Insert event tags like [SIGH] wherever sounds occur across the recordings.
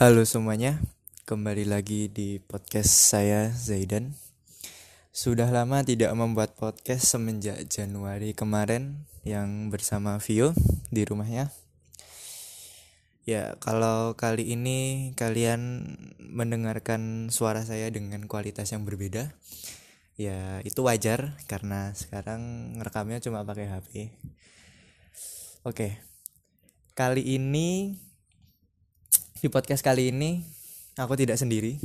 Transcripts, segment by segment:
Halo semuanya, kembali lagi di podcast saya Zaidan. Sudah lama tidak membuat podcast semenjak Januari kemarin yang bersama Vio di rumahnya. Ya, kalau kali ini kalian mendengarkan suara saya dengan kualitas yang berbeda, ya itu wajar karena sekarang ngerekamnya cuma pakai HP. Oke. Kali ini di podcast kali ini aku tidak sendiri.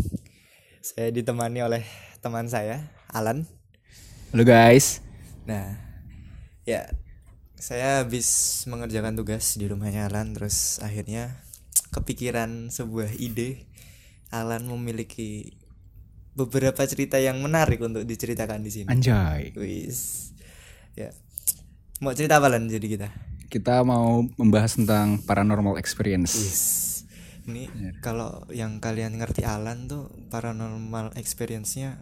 Saya ditemani oleh teman saya, Alan. Halo guys. Nah, ya saya habis mengerjakan tugas di rumahnya Alan terus akhirnya kepikiran sebuah ide Alan memiliki beberapa cerita yang menarik untuk diceritakan di sini. Anjay. Wis. Ya. Mau cerita apa Lan jadi kita? Kita mau membahas tentang paranormal experience. Wis. Ini kalau yang kalian ngerti Alan tuh paranormal experience-nya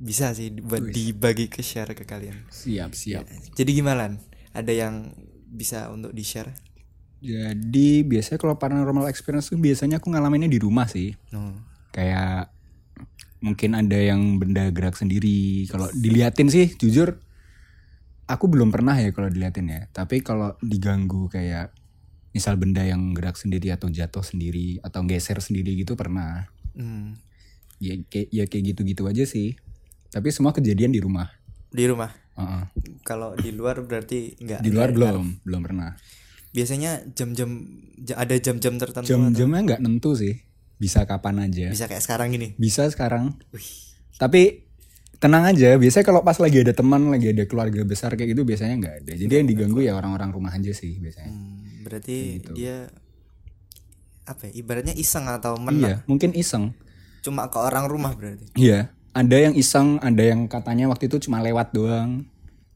bisa sih buat dibagi ke share ke kalian. Siap, siap. Jadi gimana? Lan? Ada yang bisa untuk di-share? Jadi biasanya kalau paranormal experience tuh biasanya aku ngalaminnya di rumah sih. No. Kayak mungkin ada yang benda gerak sendiri. Kalau diliatin sih jujur aku belum pernah ya kalau diliatin ya. Tapi kalau diganggu kayak misal benda yang gerak sendiri atau jatuh sendiri atau geser sendiri gitu pernah. Hmm. Ya kayak ya kayak gitu-gitu aja sih. Tapi semua kejadian di rumah. Di rumah. Heeh. Kalau di luar berarti enggak. Di luar belum, belum pernah. Biasanya jam-jam ja- ada jam-jam tertentu Jam-jamnya nggak nentu sih. Bisa kapan aja. bisa kayak sekarang gini. Bisa sekarang. Tapi tenang aja. Biasanya kalau pas lagi ada teman, lagi ada keluarga besar kayak gitu biasanya nggak ada. Jadi yang diganggu ya orang-orang rumah aja sih biasanya. Hmm, berarti gitu. dia apa ya? Ibaratnya iseng atau menang. Iya, mungkin iseng. Cuma ke orang rumah berarti. Iya, ada yang iseng, ada yang katanya waktu itu cuma lewat doang.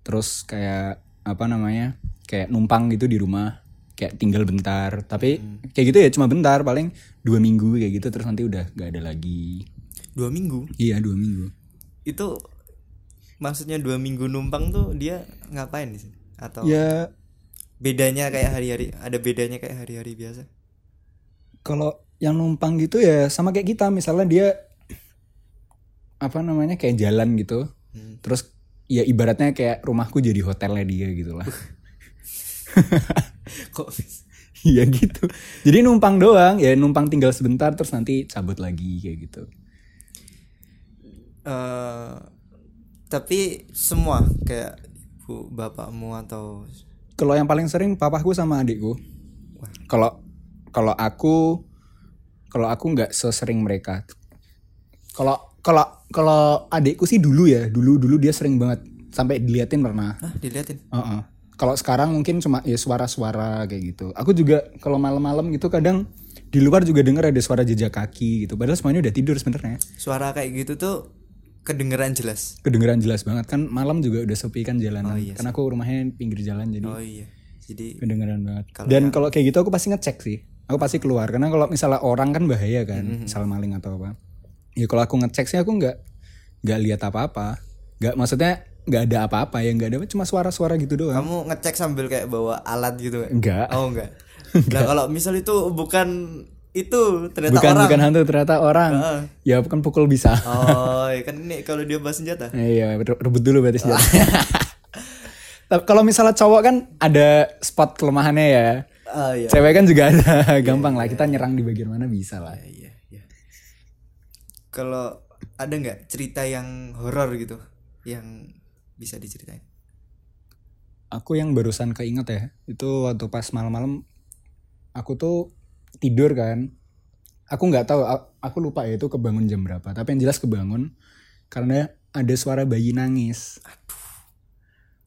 Terus kayak apa namanya? Kayak numpang gitu di rumah, kayak tinggal bentar. Tapi kayak gitu ya cuma bentar, paling dua minggu kayak gitu. Terus nanti udah nggak ada lagi. Dua minggu. Iya dua minggu. Itu maksudnya dua minggu numpang tuh dia ngapain di sini? Atau Ya bedanya kayak hari-hari? Ada bedanya kayak hari-hari biasa? kalau yang numpang gitu ya sama kayak kita misalnya dia apa namanya kayak jalan gitu Hmm. terus ya ibaratnya kayak rumahku jadi hotelnya dia gitu lah [LAUGHS] Kok iya gitu jadi numpang doang ya numpang tinggal sebentar terus nanti cabut lagi kayak gitu eh tapi semua kayak bu bapakmu atau kalau yang paling sering papaku sama adikku kalau kalau aku kalau aku nggak sesering mereka kalau kalau kalau adikku sih dulu ya dulu dulu dia sering banget sampai diliatin pernah ah diliatin Heeh. Kalau sekarang mungkin cuma ya suara-suara kayak gitu. Aku juga kalau malam-malam gitu kadang di luar juga denger ada suara jejak kaki gitu. Padahal semuanya udah tidur sebenarnya. suara kayak gitu tuh kedengeran jelas Kedengeran jelas banget kan malam juga udah sepi kan jalanan. Oh, iya Kan aku rumahnya pinggir jalan jadi oh iya jadi kedengeran banget. Kalau Dan kalau kayak gitu aku pasti ngecek sih. Aku pasti keluar karena kalau misalnya orang kan bahaya kan, Mm-hmm. misal maling atau apa. Ya kalau aku ngecek sih aku nggak nggak lihat apa-apa. Nggak maksudnya nggak ada apa-apa ya nggak ada cuma suara-suara gitu doang. kamu ngecek sambil kayak bawa alat gitu Enggak. oh enggak [LAUGHS] nah kalau misal itu bukan itu ternyata bukan orang. bukan hantu ternyata orang. Heeh. ya bukan pukul bisa. Oh iya kan ini kalau dia bawa senjata? [LAUGHS] Iya re- rebut dulu berarti senjata. [LAUGHS] [LAUGHS] Tapi kalau misalnya cowok kan ada spot kelemahannya ya. Oh iya. Cewek kan juga ada. Gampang lah kita nyerang di bagian mana bisa lah. Iya iya. Kalau ada nggak cerita yang horor gitu yang bisa diceritain? Aku yang barusan keinget ya itu waktu pas malam-malam aku tuh tidur kan aku nggak tahu aku lupa ya itu kebangun jam berapa. Tapi yang jelas kebangun karena ada suara bayi nangis.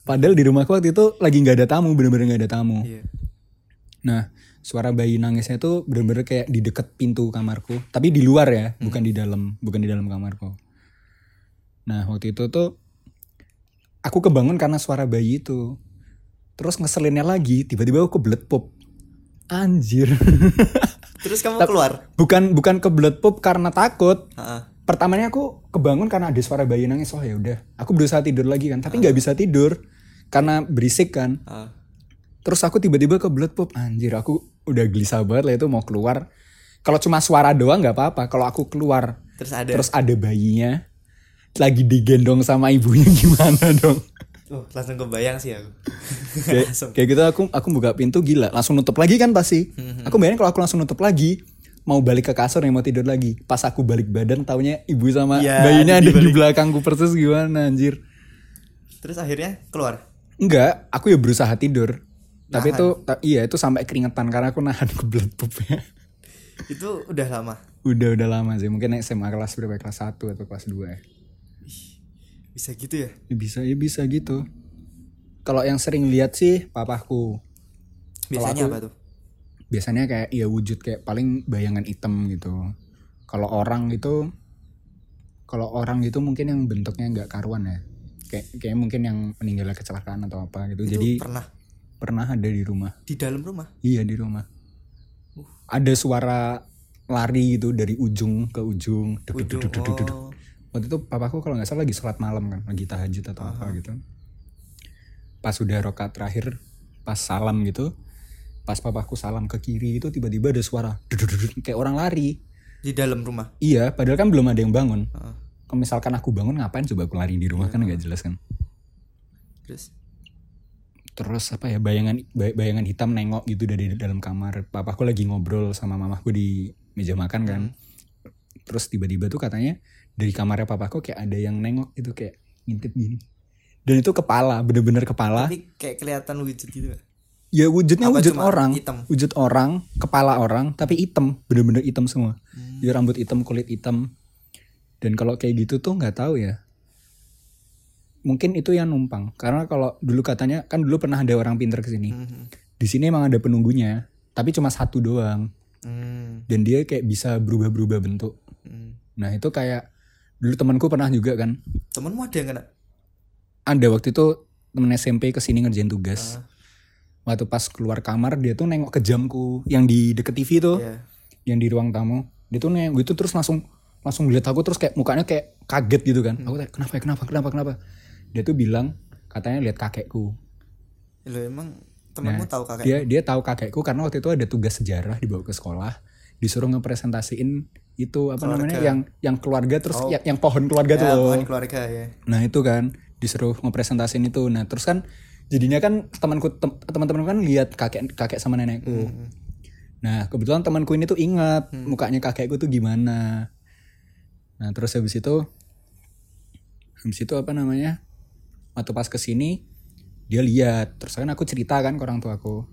Padahal di rumahku waktu itu lagi nggak ada tamu bener-bener nggak ada tamu. Iya. Nah suara bayi nangisnya tuh bener-bener kayak di deket pintu kamarku tapi di luar ya bukan di dalam bukan di dalam kamarku. Nah waktu itu tuh aku kebangun karena suara bayi itu. Terus ngeselinnya lagi tiba-tiba aku kebelet pop anjir. [LAUGHS] Terus kamu keluar? bukan bukan kebelet pop karena takut. Heeh. pertamanya aku kebangun karena ada suara bayi nangis. Oh ya udah. Aku berusaha tidur lagi kan tapi nggak bisa tidur karena berisik kan. Heeh. terus aku tiba-tiba kebelet pop. Anjir aku udah gelisah banget lah itu mau keluar. Kalau cuma suara doang nggak apa-apa. Kalau aku keluar Terus ada. terus ada bayinya. Lagi digendong sama ibunya [LAUGHS] gimana dong Oh, langsung kebayang sih aku. kayak, [LAUGHS] kayak gitu aku aku buka pintu gila langsung nutup lagi kan pasti. Aku bayangin kalau aku langsung nutup lagi mau balik ke kasur yang mau tidur lagi. Pas aku balik badan taunya ibu sama Ya, bayinya ada di belakangku persis gimana anjir? Terus akhirnya keluar. enggak aku ya berusaha tidur. Tapi itu iya itu sampai keringetan karena aku nahan kebelet pupnya. Itu udah lama. udah udah lama sih. Mungkin SMA kelas berapa ya? kelas 1 atau kelas 2 ya Bisa gitu ya? Bisa ya bisa gitu kalau yang sering lihat sih papaku Biasanya aku- apa tuh? biasanya kayak ya wujud kayak paling bayangan hitam gitu kalau orang itu kalau orang itu mungkin yang bentuknya nggak karuan ya kayak kayak mungkin yang meninggal kecelakaan atau apa gitu Itu jadi pernah pernah ada di rumah di dalam rumah. iya di rumah ada suara lari gitu dari ujung ke ujung Duk, duk, Ujung. duk, duk, duk, duk. Oh. Waktu itu papaku kalau nggak salah lagi sholat malam kan lagi tahajud atau apa gitu. Pas udah rokat terakhir pas salam gitu pas papaku salam ke kiri itu tiba-tiba ada suara kayak orang lari. Di dalam rumah. iya padahal kan belum ada yang bangun. Heeh. kalau misalkan aku bangun ngapain coba aku lari di rumah? Kan nggak jelas kan. Terus? Terus apa ya bayangan bay- bayangan hitam nengok gitu dari dalam kamar. Papaku lagi ngobrol sama mamaku di meja makan kan. Terus tiba-tiba tuh katanya dari kamarnya papaku kayak ada yang nengok gitu kayak ngintip gini dan itu kepala bener-bener kepala tapi kayak kelihatan wujud gitu. Ya wujudnya Apa wujud orang hitam? wujud orang kepala orang tapi hitam bener-bener hitam semua Hmm. ya rambut hitam kulit hitam dan kalau kayak gitu tuh nggak tahu ya mungkin itu yang numpang karena kalau dulu katanya kan dulu pernah ada orang pinter ke sini Mhm. di sini emang ada penunggunya tapi cuma satu doang Hmm. dan dia kayak bisa berubah-berubah bentuk Hmm. nah itu kayak dulu temanku pernah juga kan Temenmu ada yang kena? ada waktu itu temen SMP ke sini ngerjain tugas Ah. waktu pas keluar kamar dia tuh nengok ke jamku yang di deket TV tuh Iya. yang di ruang tamu dia tuh nengok gitu terus langsung langsung lihat aku terus kayak mukanya kayak kaget gitu kan aku tanya kenapa ya kenapa kenapa kenapa dia tuh bilang katanya lihat kakekku Lo emang temenmu tahu kakak? dia dia tahu kakekku karena waktu itu ada tugas sejarah dibawa ke sekolah disuruh ngepresentasiin itu apa namanya yang yang keluarga terus yang, yang pohon keluarga tuh Ya, loh. bukan keluarga ya. nah itu kan disuruh ngepresentasiin itu. Nah terus kan jadinya kan temanku tem- teman-teman kan lihat kakek kakek sama nenekku. Nah kebetulan temanku ini tuh ingat mukanya kakekku tuh gimana. Nah terus habis itu habis itu apa namanya waktu pas ke sini dia lihat. Terus kan aku cerita kan ke orang tuaku.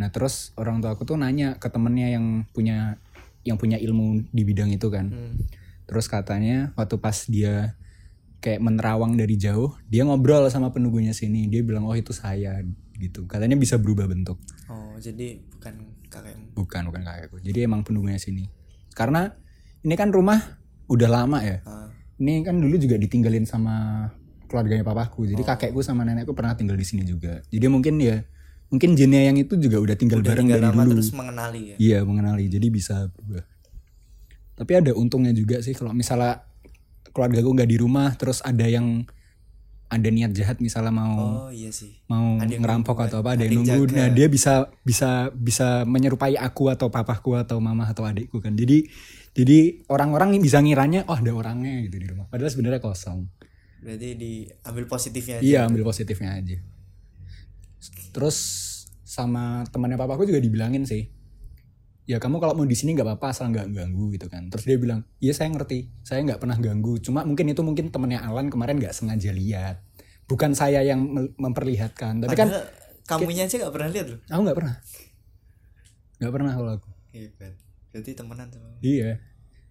Nah terus orang tuaku tuh nanya ke temennya yang punya yang punya ilmu di bidang itu kan Hmm. Terus katanya waktu pas dia kayak menerawang dari jauh, dia ngobrol sama penunggunya sini. Dia bilang, "Oh, itu saya." gitu. Katanya bisa berubah bentuk. Oh, jadi bukan kakekmu. Bukan, bukan kakekku. Jadi emang penunggunya sini. Karena ini kan rumah udah lama ya. Ah. Ini kan dulu juga ditinggalin sama keluarganya papaku. Jadi kakekku sama nenekku pernah tinggal di sini juga. Jadi mungkin ya mungkin jinnya yang itu juga udah tinggal bareng Tinggal dari lama dulu. terus mengenali ya. Iya mengenali, jadi bisa berubah. Tapi ada untungnya juga sih kalau misalnya keluarga gue nggak di rumah, terus ada yang ada niat jahat misalnya mau Oh, iya sih. mau ada ngerampok nunggu atau apa, ada yang yang nunggu. jaga. Nah dia bisa bisa bisa menyerupai aku atau papaku atau mama atau adikku kan. Jadi jadi orang-orang bisa ngiranya oh ada orangnya gitu di rumah. Padahal sebenarnya kosong. Berarti diambil positifnya aja. Iya ambil positifnya aja. Terus sama temannya papaku juga dibilangin sih. Ya kamu kalau mau di sini nggak apa-apa asal nggak ganggu gitu kan. Terus dia bilang, iya saya ngerti, saya nggak pernah ganggu. Cuma mungkin itu mungkin temannya Alan kemarin nggak sengaja lihat. Bukan saya yang mem- memperlihatkan. Tapi kan Padahal kamunya aja gak pernah lihat loh. aku nggak pernah, nggak pernah kalau aku. Hebat. Berarti temenan sama. Iya.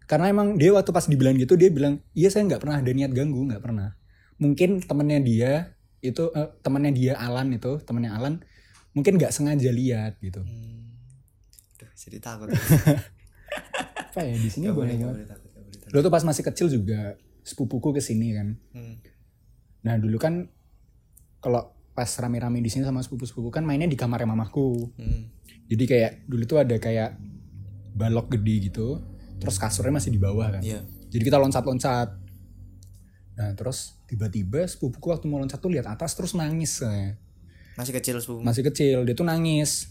Karena emang dia waktu pas dibilang gitu dia bilang, iya saya nggak pernah ada niat ganggu, nggak pernah. Mungkin temennya dia itu eh, temennya dia Alan itu temennya Alan mungkin nggak sengaja lihat gitu. Hmm. Duh, jadi takut. [LAUGHS] Apa ya di sini Gak boleh takut, takut. Lo tuh pas masih kecil juga sepupuku ke sini kan. Hmm. Nah dulu kan kalau pas rame-rame di sini sama sepupu-sepupu kan mainnya di kamarnya mamaku. Hmm. Jadi kayak dulu tuh ada kayak balok gede gitu. Terus kasurnya masih di bawah kan. Iya. Jadi kita loncat-loncat. Nah terus tiba-tiba sepupuku waktu mau loncat tuh lihat atas terus nangis. eh. Masih kecil sepupu. Masih kecil dia tuh nangis.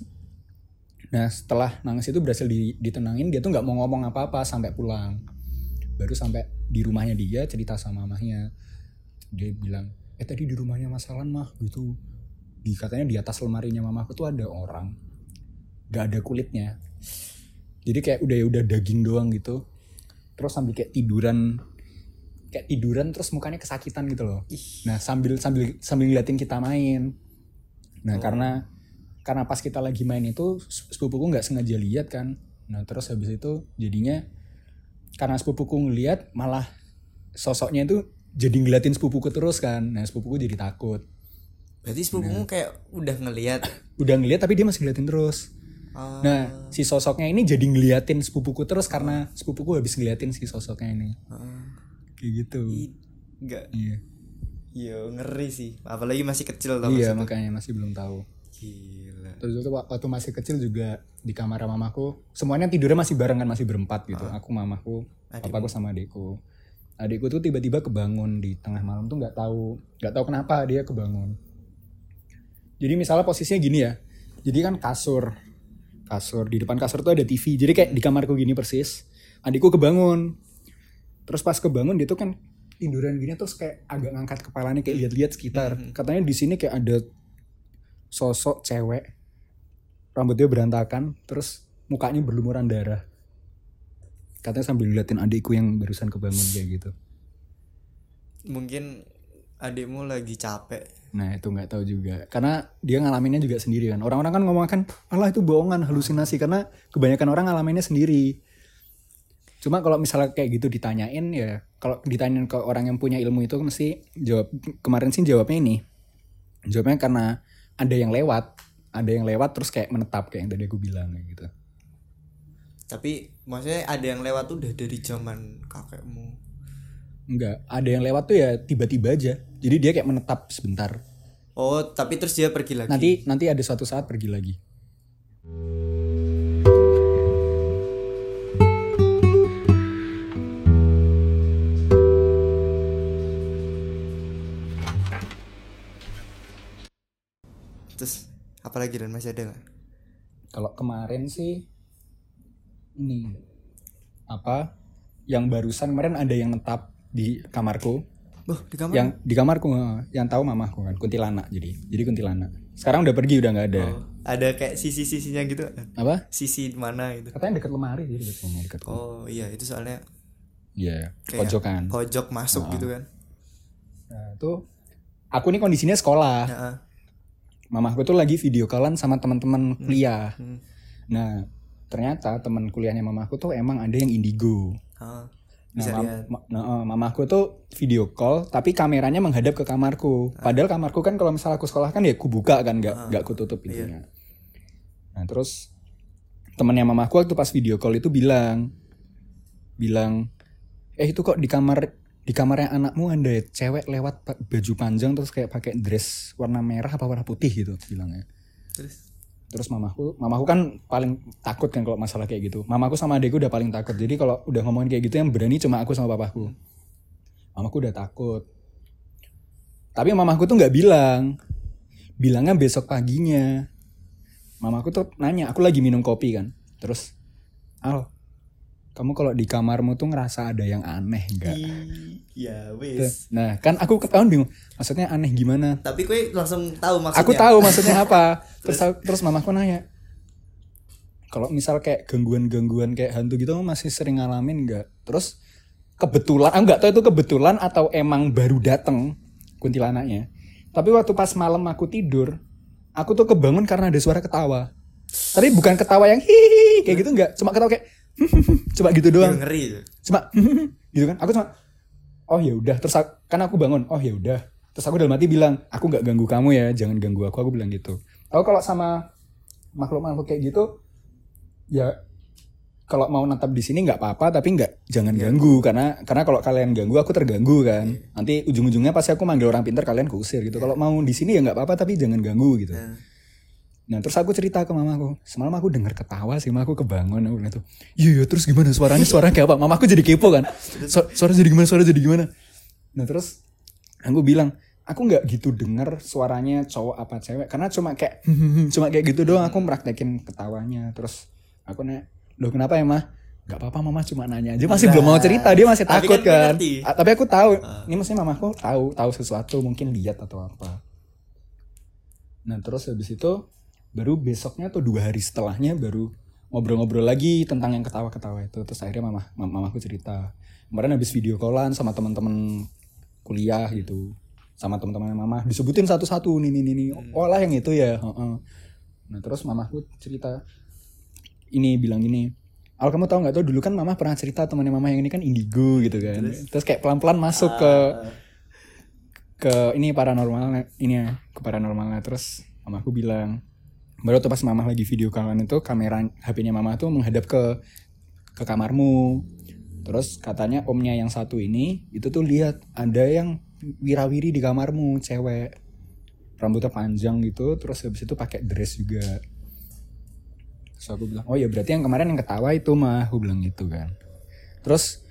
nah setelah nangis itu berhasil di- ditenangin dia tuh nggak mau ngomong apa-apa sampai pulang baru sampai di rumahnya dia cerita sama mamahnya dia bilang eh tadi di rumahnya Mas Alan mah gitu di katanya di atas lemarinya mamaku tuh ada orang nggak ada kulitnya jadi kayak udah ya udah daging doang gitu terus sambil kayak tiduran kayak tiduran terus mukanya kesakitan gitu loh. Nah sambil sambil sambil ngeliatin kita main. Nah karena karena pas kita lagi main itu sepupuku nggak sengaja lihat kan. Nah terus habis itu jadinya karena sepupuku ngeliat malah sosoknya itu jadi ngeliatin sepupuku terus kan. Nah sepupuku jadi takut. Berarti sepupumu kayak udah ngelihat. udah ngeliat tapi dia masih ngeliatin terus. Oh, nah si sosoknya ini jadi ngeliatin sepupuku terus karena sepupuku habis ngeliatin si sosoknya ini kayak gitu. Enggak. iya. Iya, ngeri sih. Apalagi masih kecil tau iya makanya masih belum tahu. Gila. terus itu wak- waktu masih kecil juga di kamar mamaku semuanya tidurnya masih bareng kan masih berempat gitu. Aku mamaku papaku sama adikku. Adikku tuh tiba-tiba kebangun di tengah malam tuh nggak tahu nggak tahu kenapa dia kebangun. Jadi misalnya posisinya gini ya. Jadi kan kasur kasur di depan kasur tuh ada TV jadi kayak di kamarku gini persis adikku kebangun terus pas kebangun dia tuh kan tiduran gini terus kayak agak ngangkat kepalanya kayak lihat-lihat sekitar. Katanya di sini kayak ada sosok cewek rambutnya berantakan terus mukanya berlumuran darah. Katanya sambil ngeliatin adikku yang barusan kebangun kayak gitu. Mungkin adikmu lagi capek. nah itu nggak tahu juga. Karena dia ngalaminnya juga sendiri kan. Orang-orang kan ngomong kan Allah itu bohongan halusinasi. Karena kebanyakan orang ngalaminnya sendiri cuma kalau misalnya kayak gitu ditanyain ya kalau ditanyain ke orang yang punya ilmu itu mesti jawab kemarin sih jawabnya ini jawabnya karena ada yang lewat ada yang lewat terus kayak menetap kayak yang tadi aku bilang kayak gitu Tapi maksudnya ada yang lewat tuh udah dari zaman kakekmu. Enggak, ada yang lewat tuh ya tiba-tiba aja. Jadi dia kayak menetap sebentar. Oh, tapi terus dia pergi lagi. Nanti nanti ada suatu saat pergi lagi. Apalagi dan masih ada nggak? Kalau kemarin sih ini apa? Yang barusan kemarin ada yang netap di kamarku. Oh, di kamar. Yang di kamarku eh, yang tahu mamahku kan kuntilanak jadi. Jadi kuntilanak. Sekarang udah pergi udah nggak ada. Oh, ada kayak sisi-sisinya gitu. Apa? Sisi mana gitu. Katanya dekat lemari jadi dekat lemari dekat. Oh, iya itu soalnya Iya, kayak pojokan. pojok masuk gitu kan. Nah, itu aku nih kondisinya sekolah. Heeh. Mamahku tuh lagi video callan sama teman-teman kuliah. Hmm. Nah, ternyata teman kuliahnya mamahku tuh emang ada yang indigo. Oh, Nah, bisa mam- lihat. ma- nah, eh, mamahku tuh video call, tapi kameranya menghadap ke kamarku. Padahal kamarku kan kalau misalnya aku sekolah kan ya aku buka kan, nggak nggak aku tutup pintunya. Nah terus temannya mamaku waktu pas video call itu bilang, bilang, eh itu kok di kamar di kamarnya anakmu ada cewek lewat baju panjang terus kayak pakai dress warna merah apa warna putih gitu bilangnya. Terus Terus mamaku, mamaku kan paling takut kan kalau masalah kayak gitu. Mamaku sama adekku udah paling takut. Jadi kalau udah ngomongin kayak gitu yang berani cuma aku sama papaku. Mamaku udah takut. Tapi mamaku tuh nggak bilang. Bilangnya besok paginya. Mamaku tuh nanya, aku lagi minum kopi kan. Terus, Al, kamu kalau di kamarmu tuh ngerasa ada yang aneh nggak? Ya wis. Nah, kan aku ketahuan bingung. Maksudnya aneh gimana? Tapi kue langsung tahu maksudnya. Aku tahu maksudnya apa. [LAUGHS] Terus aku- terus mamaku nanya, kalau misal kayak gangguan-gangguan kayak hantu gitu masih sering ngalamin nggak? Terus kebetulan, aku nggak tahu itu kebetulan atau emang baru dateng kuntilanaknya. Tapi waktu pas malam aku tidur, aku tuh kebangun karena ada suara ketawa. Tapi bukan ketawa yang hihi kayak gitu nggak, cuma ketawa kayak [LAUGHS] coba gitu Ya, doang. ngeri. Cuma [LAUGHS] gitu kan. Aku cuma oh ya udah. Terus aku- kan aku bangun oh ya udah. Terus aku dalam hati bilang aku nggak ganggu kamu ya jangan ganggu aku. Aku bilang gitu. Aku kalau sama makhluk-makhluk kayak gitu ya kalau mau natap di sini nggak apa-apa tapi nggak jangan ganggu. Karena karena kalau kalian ganggu aku terganggu kan. Nanti ujung-ujungnya pasti aku manggil orang pintar kalian kusir gitu. Kalau mau di sini ya nggak apa-apa tapi jangan ganggu gitu Nah terus aku cerita ke mamaku. Semalam aku dengar ketawa sih Mama aku kebangun Aku bilang tuh Iya iya terus gimana? Suaranya Suaranya kayak apa? Mamaku jadi kepo kan. "Su- Suara jadi gimana? Suara jadi gimana? Nah terus Aku bilang aku nggak gitu denger suaranya cowok apa cewek. Karena cuma kayak [LAUGHS] cuma kayak gitu doang aku meraktekin ketawanya. Terus aku nanya loh kenapa ya mah nggak apa-apa mama cuma nanya aja. Masih belum mau cerita dia masih Tapi takut kan dia kan. Ah, tapi aku tahu. Ini maksudnya mamaku tahu tahu sesuatu mungkin lihat atau apa. Nah terus habis itu baru besoknya tuh dua hari setelahnya baru ngobrol-ngobrol lagi tentang yang ketawa-ketawa itu. Terus akhirnya mama mam- mamaku cerita. Kemarin habis video callan sama teman-teman kuliah gitu sama teman-teman mama. Disebutin satu-satu nih nih nih nih. oh lah yang itu ya Heeh. nah terus mamaku cerita ini bilang gini Al kamu tahu nggak tuh dulu kan mama pernah cerita temannya mama yang ini kan indigo gitu kan. Terus, kayak pelan-pelan masuk ke ke ini paranormal ini ya ke paranormalnya. Terus mamaku bilang baru tuh pas mama lagi video callan itu kamera HP-nya mama tuh menghadap ke ke kamarmu. Terus katanya omnya yang satu ini itu tuh lihat ada yang wirawiri di kamarmu cewek. Rambutnya panjang gitu terus habis itu pakai dress juga. Terus aku bilang oh ya berarti yang kemarin yang ketawa itu mah. Aku bilang gitu kan. Terus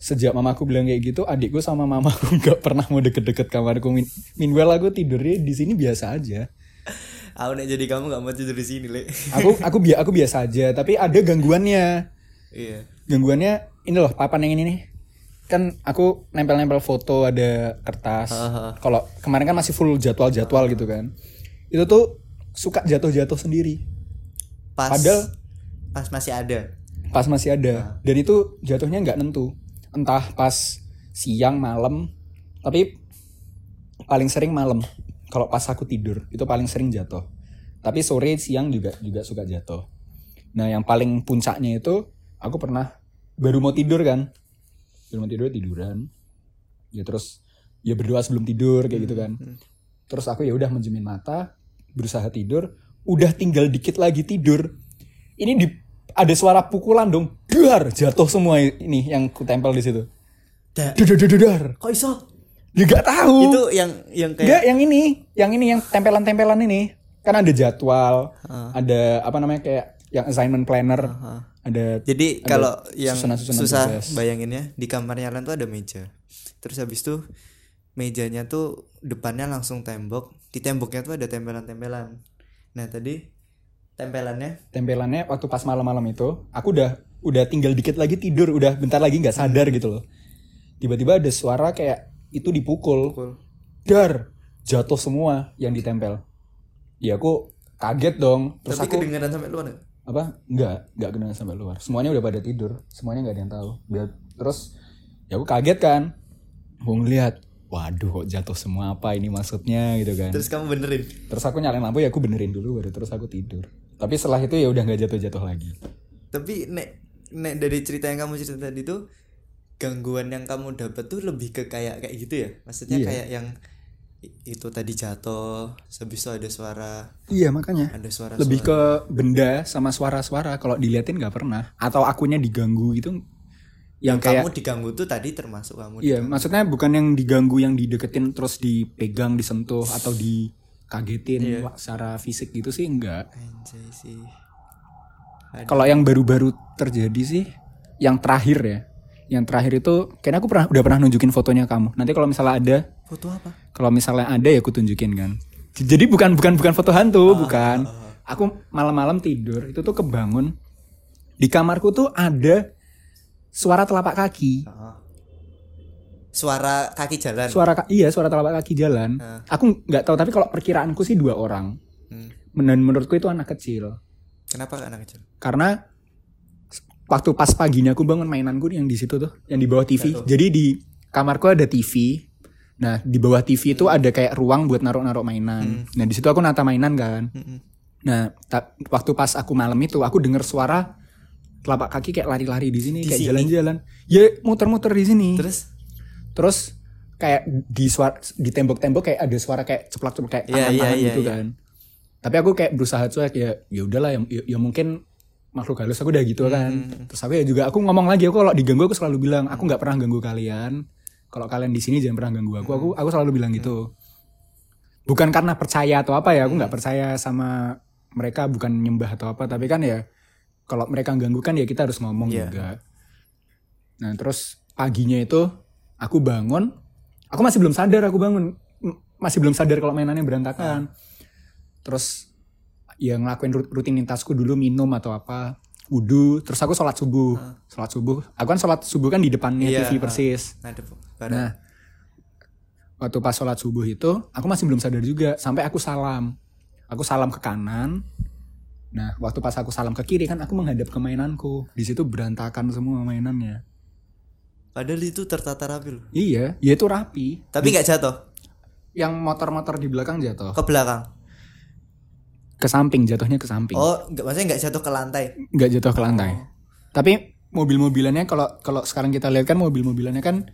sejak mamaku bilang kayak gitu adikku sama mamaku [LAUGHS] nggak pernah mau deket-deket kamarku. Min meanwhile aku tidurnya di sini biasa aja Aku nek jadi kamu gak mau tidur di sini, Le. aku aku bi aku biasa aja tapi ada gangguannya. Iya. gangguannya ini loh papan yang ini nih. Kan aku nempel-nempel foto ada kertas. Kalau kemarin kan masih full jadwal-jadwal gitu kan. Itu tuh suka jatuh-jatuh sendiri. Pas Padahal- pas masih ada. pas masih ada. Dan itu jatuhnya nggak nentu. Entah pas siang malam. Tapi paling sering malam kalau pas aku tidur itu paling sering jatuh. Tapi sore siang juga juga suka jatuh. Nah yang paling puncaknya itu aku pernah baru mau tidur kan. Baru mau tidur tiduran. Ya terus ya berdoa sebelum tidur kayak gitu kan. terus aku ya udah menjemin mata berusaha tidur udah tinggal dikit lagi tidur. Ini di ada suara pukulan dong. Dar jatuh semua ini yang kutempel di situ. Da- dar dar, dar, dar. Kok iso? Ya gak tahu Itu yang yang kayak Enggak, yang ini, yang ini yang tempelan-tempelan ini. Kan ada jadwal, ada apa namanya kayak yang assignment planner, ada Jadi kalau yang susunan-susunan susah tugas. bayanginnya di kamarnya Lan tuh ada meja. Terus habis itu mejanya tuh depannya langsung tembok. Di temboknya tuh ada tempelan-tempelan. Nah, tadi tempelannya tempelannya waktu pas malam-malam itu, aku udah udah tinggal dikit lagi tidur, udah bentar lagi nggak sadar gitu loh. Tiba-tiba ada suara kayak itu dipukul, pukul. dar jatuh semua yang ditempel. Ya aku kaget dong. Terus Tapi aku kedengaran sampai luar nggak? apa nggak nggak kedengeran sampai luar semuanya udah pada tidur semuanya nggak ada yang tahu Biar- terus ya aku kaget kan mau ngeliat waduh kok jatuh semua apa ini maksudnya gitu kan Terus kamu benerin. terus aku nyalain lampu ya aku benerin dulu baru terus aku tidur tapi setelah itu ya udah nggak jatuh-jatuh lagi Tapi nek nek dari cerita yang kamu cerita tadi tuh gangguan yang kamu dapat tuh lebih ke kayak kayak gitu ya. Maksudnya Iya. kayak yang itu tadi jatuh, habis itu ada suara iya makanya. Ada suara lebih ke benda sama suara-suara. Kalau diliatin nggak pernah. Atau akunya diganggu gitu yang, yang kayak kamu diganggu tuh tadi termasuk kamu iya maksudnya bukan yang diganggu yang dideketin terus dipegang disentuh atau dikagetin secara fisik gitu sih enggak. Kalau yang baru-baru terjadi sih, yang terakhir ya, yang terakhir itu kayaknya aku pernah udah pernah nunjukin fotonya kamu. Nanti kalau misalnya ada, Foto apa? kalau misalnya ada ya aku tunjukin kan. Jadi bukan bukan bukan foto hantu, bukan. Aku malam-malam tidur itu tuh kebangun di kamarku tuh ada suara telapak kaki. Suara kaki jalan. Suara ka- iya suara telapak kaki jalan. Aku nggak tahu tapi kalau perkiraanku sih dua orang. Hmm. Dan menurutku itu anak kecil. Kenapa anak kecil? karena waktu pas paginya aku bangun mainanku yang di situ tuh yang di bawah TV jadi di kamarku ada TV nah di bawah TV itu ada kayak ruang buat naruh-naruh mainan. Nah di situ aku nata mainan kan. Mm-mm. nah waktu pas aku malam itu aku denger suara telapak kaki kayak lari-lari di sini kayak sini? jalan-jalan. Ya muter-muter di sini. Terus? Terus kayak di suara di tembok-tembok kayak ada suara kayak ceplak-ceplak kayak Iya, tangan-tangan iya, gitu iya, kan. Tapi aku kayak berusaha cuek ya ya udahlah ya, ya, ya mungkin makhluk halus aku udah gitu kan. Hmm. Terus aku ya juga aku ngomong lagi aku kalau diganggu aku selalu bilang aku nggak pernah ganggu kalian. Kalau kalian di sini jangan pernah ganggu aku. Aku aku selalu bilang gitu. Bukan karena percaya atau apa ya, aku nggak percaya sama mereka bukan nyembah atau apa, tapi kan ya kalau mereka ganggu kan ya kita harus ngomong Iya. juga. Nah terus paginya itu aku bangun, aku masih belum sadar aku bangun. Masih belum sadar kalau mainannya berantakan terus ya ngelakuin rut- rutinitasku dulu minum atau apa wudhu terus aku sholat subuh. Sholat subuh. Aku kan sholat subuh kan di depannya Iya, TV persis. Ngadep. nah waktu pas sholat subuh itu aku masih belum sadar juga. Sampai aku salam. Aku salam ke kanan. Nah waktu pas aku salam ke kiri kan aku menghadap ke mainanku. Di situ berantakan semua mainannya. Padahal itu tertata rapi loh. iya ya itu rapi. Tapi nggak jatuh? Yang motor-motor di belakang jatuh. Ke belakang. Ke samping jatuhnya ke samping. Oh, nggak maksudnya nggak jatuh ke lantai. nggak jatuh ke lantai. Tapi mobil-mobilannya kalau kalau sekarang kita lihat kan mobil-mobilannya kan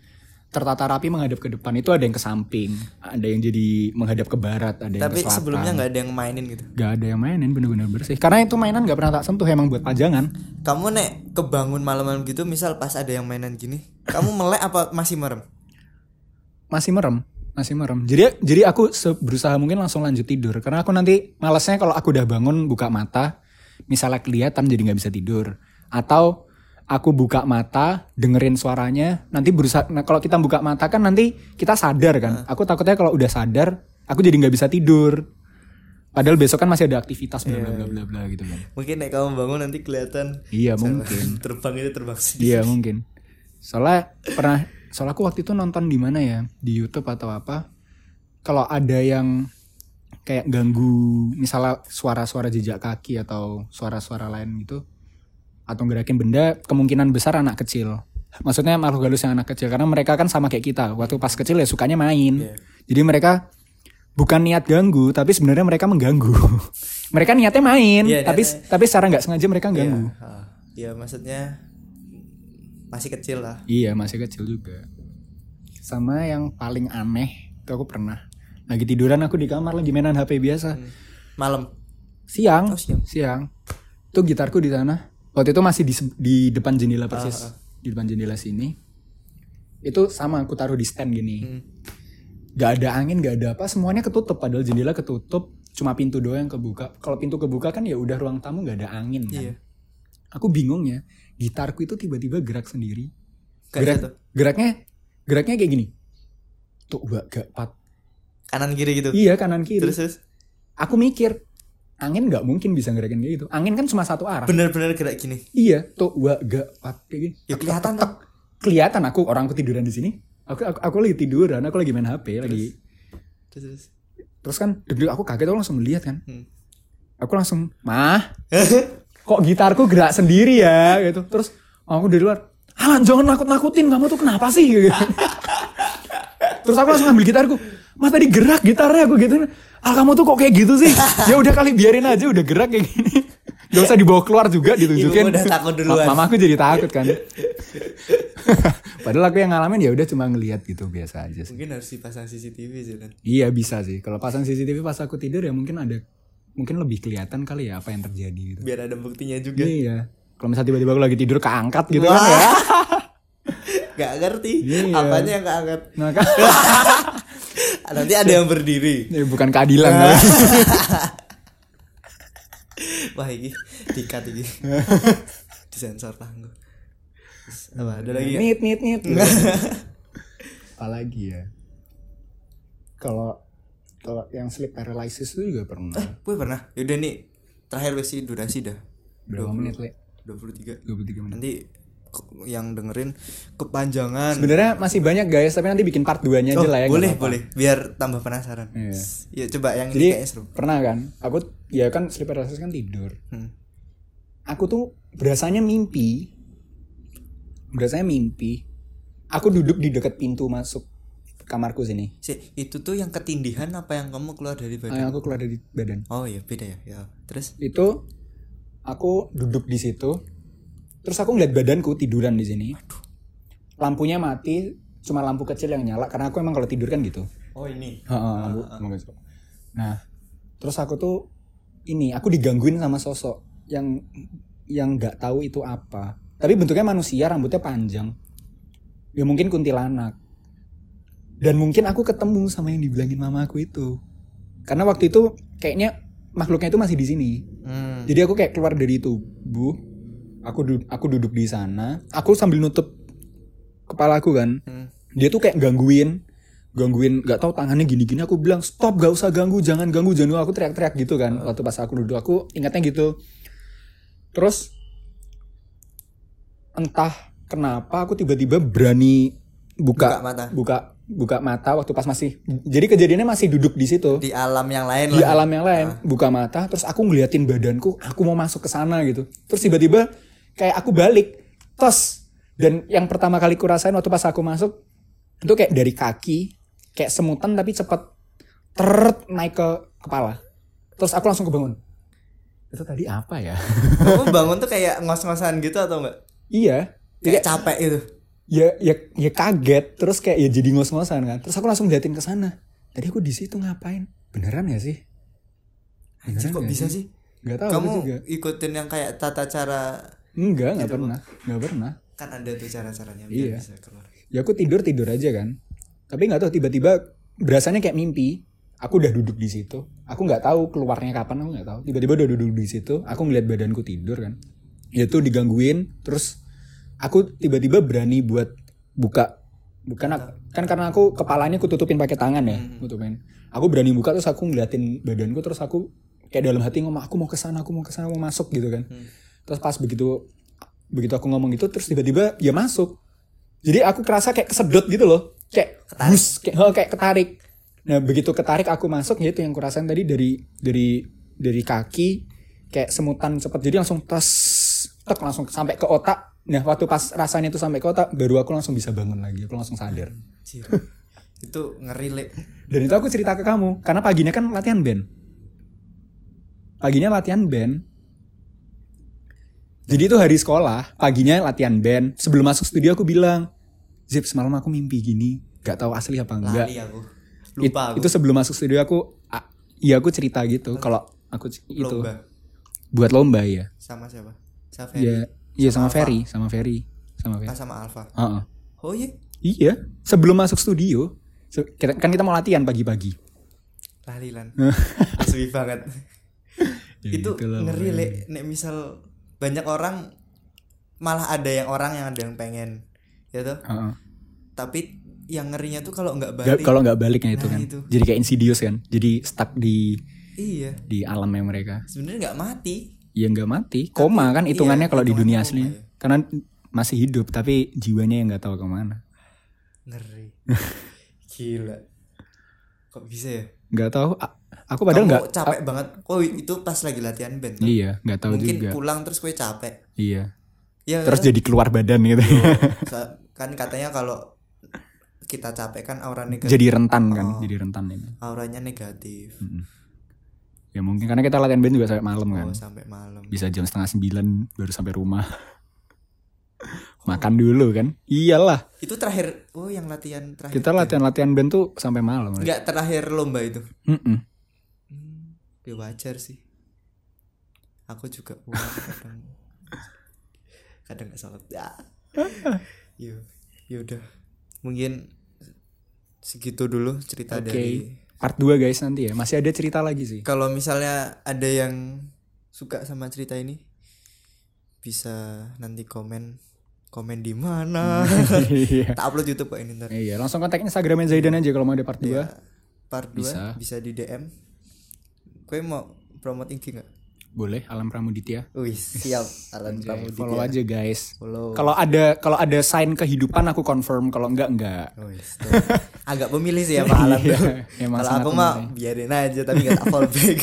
tertata rapi menghadap ke depan. Itu ada yang ke samping ada yang jadi menghadap ke barat ada yang Tapi ke selatan. sebelumnya nggak ada yang mainin gitu. nggak ada yang mainin bener-bener bersih. Karena itu mainan nggak pernah tak sentuh emang buat pajangan. Kamu nek kebangun malam-malam gitu, misal pas ada yang mainan gini, kamu melek apa masih merem? masih merem masih merem. Jadi jadi aku berusaha mungkin langsung lanjut tidur. Karena aku nanti malasnya kalau aku udah bangun buka mata misalnya kelihatan jadi nggak bisa tidur. Atau aku buka mata dengerin suaranya nanti berusaha nah, kalau kita buka mata kan nanti kita sadar kan. Aku takutnya kalau udah sadar aku jadi nggak bisa tidur. Padahal besok kan masih ada aktivitas bla bla bla bla bla gitu kan. Mungkin nek kamu bangun nanti kelihatan iya mungkin. [LAUGHS] terbang itu terbang sendiri. Iya mungkin. Soalnya pernah, soalnya aku waktu itu nonton di mana ya, di YouTube atau apa. Kalau ada yang kayak ganggu, misalnya suara-suara jejak kaki atau suara-suara lain gitu, atau gerakin benda, kemungkinan besar anak kecil. Maksudnya makhluk halus yang anak kecil, karena mereka kan sama kayak kita. Waktu pas kecil ya sukanya main. Iya. Jadi mereka bukan niat ganggu, tapi sebenarnya mereka mengganggu. [LAUGHS] mereka niatnya main, Iya, tapi niatnya- tapi secara nggak sengaja mereka Iya, ganggu. ah. Iya, maksudnya masih kecil lah. Iya masih kecil juga. Sama yang paling aneh itu aku pernah lagi tiduran aku di kamar lagi mainan HP biasa. Malam. Siang, Oh, siang. siang. Itu gitarku di sana. Waktu itu masih di, di depan jendela persis, Ah, di depan jendela sini. Itu sama aku taruh di stand gini. Hmm. Gak ada angin, gak ada apa, semuanya ketutup. Padahal jendela ketutup, cuma pintu doang yang kebuka. Kalau pintu kebuka kan ya udah ruang tamu gak ada angin kan. Iya. Aku bingungnya, gitarku itu tiba-tiba gerak sendiri. Gerak, jatuh. geraknya geraknya kayak gini. Tuh gak gak pat. Kanan kiri gitu. iya kanan kiri. Terus terus? Aku mikir angin nggak mungkin bisa gerakin kayak gitu. Angin kan cuma satu arah. Bener-bener gerak gini. iya tuh gak gak pat kayak gini. Ya kelihatan Tek, kelihatan aku orang aku tiduran di sini. Aku, aku aku lagi tiduran aku lagi main hp lagi. Terus? Terus. terus? Kan deg aku kaget aku langsung melihat kan. Hmm. aku langsung mah [LAUGHS] kok gitarku gerak sendiri ya gitu. Terus aku dari luar Alan jangan nakut-nakutin kamu tuh kenapa sih? [LAUGHS] Gitu. terus aku langsung ambil gitarku mah tadi gerak gitarnya aku gitu. Ah kamu tuh kok kayak gitu sih? Ya udah kali biarin aja udah gerak kayak gini. [LAUGHS] Gak usah dibawa keluar juga ditunjukin udah takut [LAUGHS] duluan. Ma- Mama aku jadi takut kan. Padahal aku yang ngalamin ya udah cuma ngelihat gitu biasa aja sih. Mungkin harus dipasang CCTV sih kan. Iya bisa sih. Kalau pasang CCTV pas aku tidur ya mungkin ada Mungkin lebih kelihatan kali ya apa yang terjadi gitu Biar ada buktinya juga. Iya. Kalau misalnya tiba-tiba aku lagi tidur keangkat gitu kan Wah. ya. [LAUGHS] Gak ngerti Iya. apanya yang keangkat. Nah, [LAUGHS] kan, Nanti ada yang berdiri. ya, bukan keadilan. kan. [LAUGHS] Wah ini dikat ini. Disensor tangguh. Apa ada lagi nit nit nit. Apalagi ya. Kalau kalau yang sleep paralysis itu juga pernah. Gue pernah. Yaudah nih terakhir wes sih durasi dah. Berapa menit, Le? 23. 23 menit. Nanti yang dengerin kepanjangan. Sebenarnya masih banyak guys, tapi nanti bikin part 2-nya aja Oh, lah ya. boleh, apa-apa. boleh. Biar tambah penasaran. Iya. Ya coba yang Jadi ini seru. pernah kan, aku ya kan sleep paralysis kan tidur. Hmm. Aku tuh berasanya mimpi. Berasanya mimpi. Aku duduk di dekat pintu masuk kamarku sini. Si, itu tuh yang ketindihan apa yang kamu keluar dari Ah, badan? yang aku keluar dari badan. Oh iya beda ya. Ya. Terus Itu aku duduk di situ. Terus aku ngeliat badanku tiduran di sini. Lampunya mati, cuma lampu kecil yang nyala karena aku emang kalau tidur kan gitu. Oh ini. Heeh, lampu, kecil. Nah, terus aku tuh ini aku digangguin sama sosok yang yang nggak tahu itu apa. Tapi bentuknya manusia, rambutnya panjang. Ya mungkin kuntilanak. Dan mungkin aku ketemu sama yang dibilangin mama aku itu. Karena waktu itu kayaknya makhluknya itu masih di sini. Hmm. Jadi aku kayak keluar dari tubuh. Aku du- aku duduk di sana. Aku sambil nutup kepala aku kan. Hmm. Dia tuh kayak gangguin, gangguin nggak tahu tangannya gini-gini aku bilang stop gak usah ganggu jangan ganggu jangan aku teriak-teriak gitu kan waktu pas aku duduk aku ingatnya gitu terus entah kenapa aku tiba-tiba berani buka Buka mata. buka buka mata waktu pas masih jadi kejadiannya masih duduk di situ. Di alam yang lain di lah. alam yang lain buka mata terus aku ngeliatin badanku aku mau masuk ke sana gitu. Terus tiba-tiba kayak aku balik tos. Dan yang pertama kali ku rasain waktu pas aku masuk itu kayak dari kaki kayak semutan tapi cepet teret naik ke kepala. Terus aku langsung kebangun. Itu tadi apa ya? Kamu bangun tuh kayak ngos-ngosan gitu atau enggak? iya. Kayak capek gitu. Ya ya ya kaget terus kayak ya jadi ngos-ngosan kan. Terus aku langsung liatin ke sana. Tadi aku di situ ngapain? Beneran ya sih? Anjir kok nggak bisa sih? sih? nggak tahu Kamu juga. ikutin yang kayak tata cara enggak nggak pernah. Nggak pernah. Kan ada tuh cara-caranya biar Iya. bisa keluar. ya aku tidur tidur aja kan. Tapi nggak tahu tiba-tiba berasanya kayak mimpi. Aku udah duduk di situ. Aku nggak tahu keluarnya kapan aku nggak tahu. Tiba-tiba udah duduk di situ aku ngeliat badanku tidur kan. Ya itu digangguin terus aku tiba-tiba berani buat buka bukan kan karena aku kepalanya aku tutupin pakai tangan ya tutupin aku berani buka terus aku ngeliatin badanku terus aku kayak dalam hati ngomong aku mau ke sana aku mau ke sana mau masuk gitu kan. Terus pas begitu begitu aku ngomong itu terus tiba-tiba ya masuk. Jadi aku kerasa kayak kesedot gitu loh. Kayak bus kayak oh, kayak ketarik. Nah begitu ketarik aku masuk ya itu yang kurasain tadi dari dari dari kaki kayak semutan cepet. Jadi langsung tas tek langsung sampai ke otak nah waktu pas rasanya itu sampai ke otak baru aku langsung bisa bangun lagi. Aku langsung sadar. Itu ngeri Le. dan itu aku cerita ke kamu. Karena paginya kan latihan band. Paginya latihan band. Jadi itu hari sekolah paginya latihan band. Sebelum masuk studio aku bilang Zip semalam aku mimpi gini. Gak tahu asli apa enggak. Lali aku. Lupa aku. itu sebelum masuk studio aku iya aku cerita gitu. Kalau aku itu Lomba. buat lomba ya Sama siapa? Sama Ferry. Iya sama. Ferry sama Ferry sama Ferry Ah, sama Alfa. Heeh. Oh iya. iya sebelum masuk studio kan kita mau latihan pagi-pagi Lali lan. Sepi [LAUGHS] banget. Ya itu gitu lah, ngeri pokoknya. le nek misal banyak orang malah ada yang orang yang ada yang pengen ya tuh Heeh. tapi yang ngerinya tuh kalau Nggak- balik kalau nggak baliknya itu Nah, kan itu. jadi kayak insidious kan jadi stuck di iya di alamnya mereka sebenarnya nggak mati ya nggak mati. Koma kan iya, hitungannya kalau di dunia aslinya ya. karena masih hidup tapi jiwanya yang nggak tahu ke mana. Ngeri. [LAUGHS] Gila. Kok bisa ya? Nggak tahu. Aku padahal nggak capek banget. Oh itu pas lagi latihan band iya nggak tahu mungkin juga. pulang terus gue capek. Iya. Ya terus kan? jadi keluar badan gitu. [LAUGHS] Sa- kan katanya kalau kita capek kan aura negatif. Jadi rentan kan Oh. jadi rentan ini. Auranya negatif ya mungkin karena kita latihan band juga sampai malam kan oh sampai malam bisa jam setengah sembilan baru sampai rumah [LAUGHS] makan dulu kan iyalah itu terakhir oh yang latihan terakhir kita latihan latihan band tuh sampai malam nggak terakhir lomba itu Mm-mm. Hmm, ya wajar sih. Aku juga pulang kadang [LAUGHS] kadang nggak salat. Ya. Yaudah. Mungkin segitu dulu cerita Oke. dari. Part 2 guys nanti ya masih ada cerita lagi sih Kalau misalnya ada yang suka sama cerita ini, bisa nanti komen komen di mana. [LAUGHS] iya tak upload YouTube kok ini ntar. iya langsung kontak Instagramnya Zaidan aja kalau mau ada part 2 Ya, part 2 Bisa. bisa. di DM. Gue mau promote IG nggak? Boleh Alam Pramuditya Wih, siap. Alan Pramuditya. follow aja guys Follow. kalau ada kalau ada sign kehidupan aku confirm kalau enggak enggak Oh, yes, [LAUGHS] tuh. Agak pemilih sih ya Pak Alam Iya, tuh. [LAUGHS] emang Kalau aku mah biarin aja tapi gak [LAUGHS] tak follow back.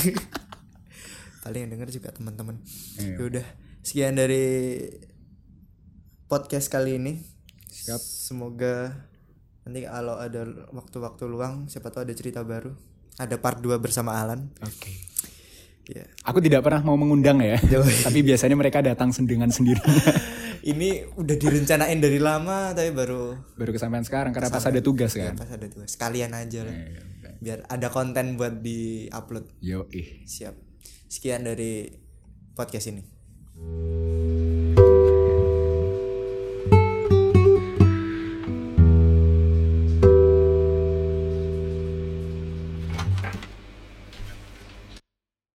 Paling yang denger juga teman-teman. Iya. Yaudah, sekian dari podcast kali ini. Siap. Semoga nanti kalau ada waktu-waktu luang siapa tahu ada cerita baru. Ada part 2 bersama Alan. oke Ya. aku tidak pernah mau mengundang ya [LAUGHS] tapi biasanya mereka datang dengan sendirinya [LAUGHS] Ini udah direncanain dari lama tapi baru baru kesampaian sekarang karena pas ada tugas ya, kan pas ada tugas. Sekalian aja lah. Iya, Biar ada konten buat di-upload. yo ih Siap. Sekian dari podcast ini.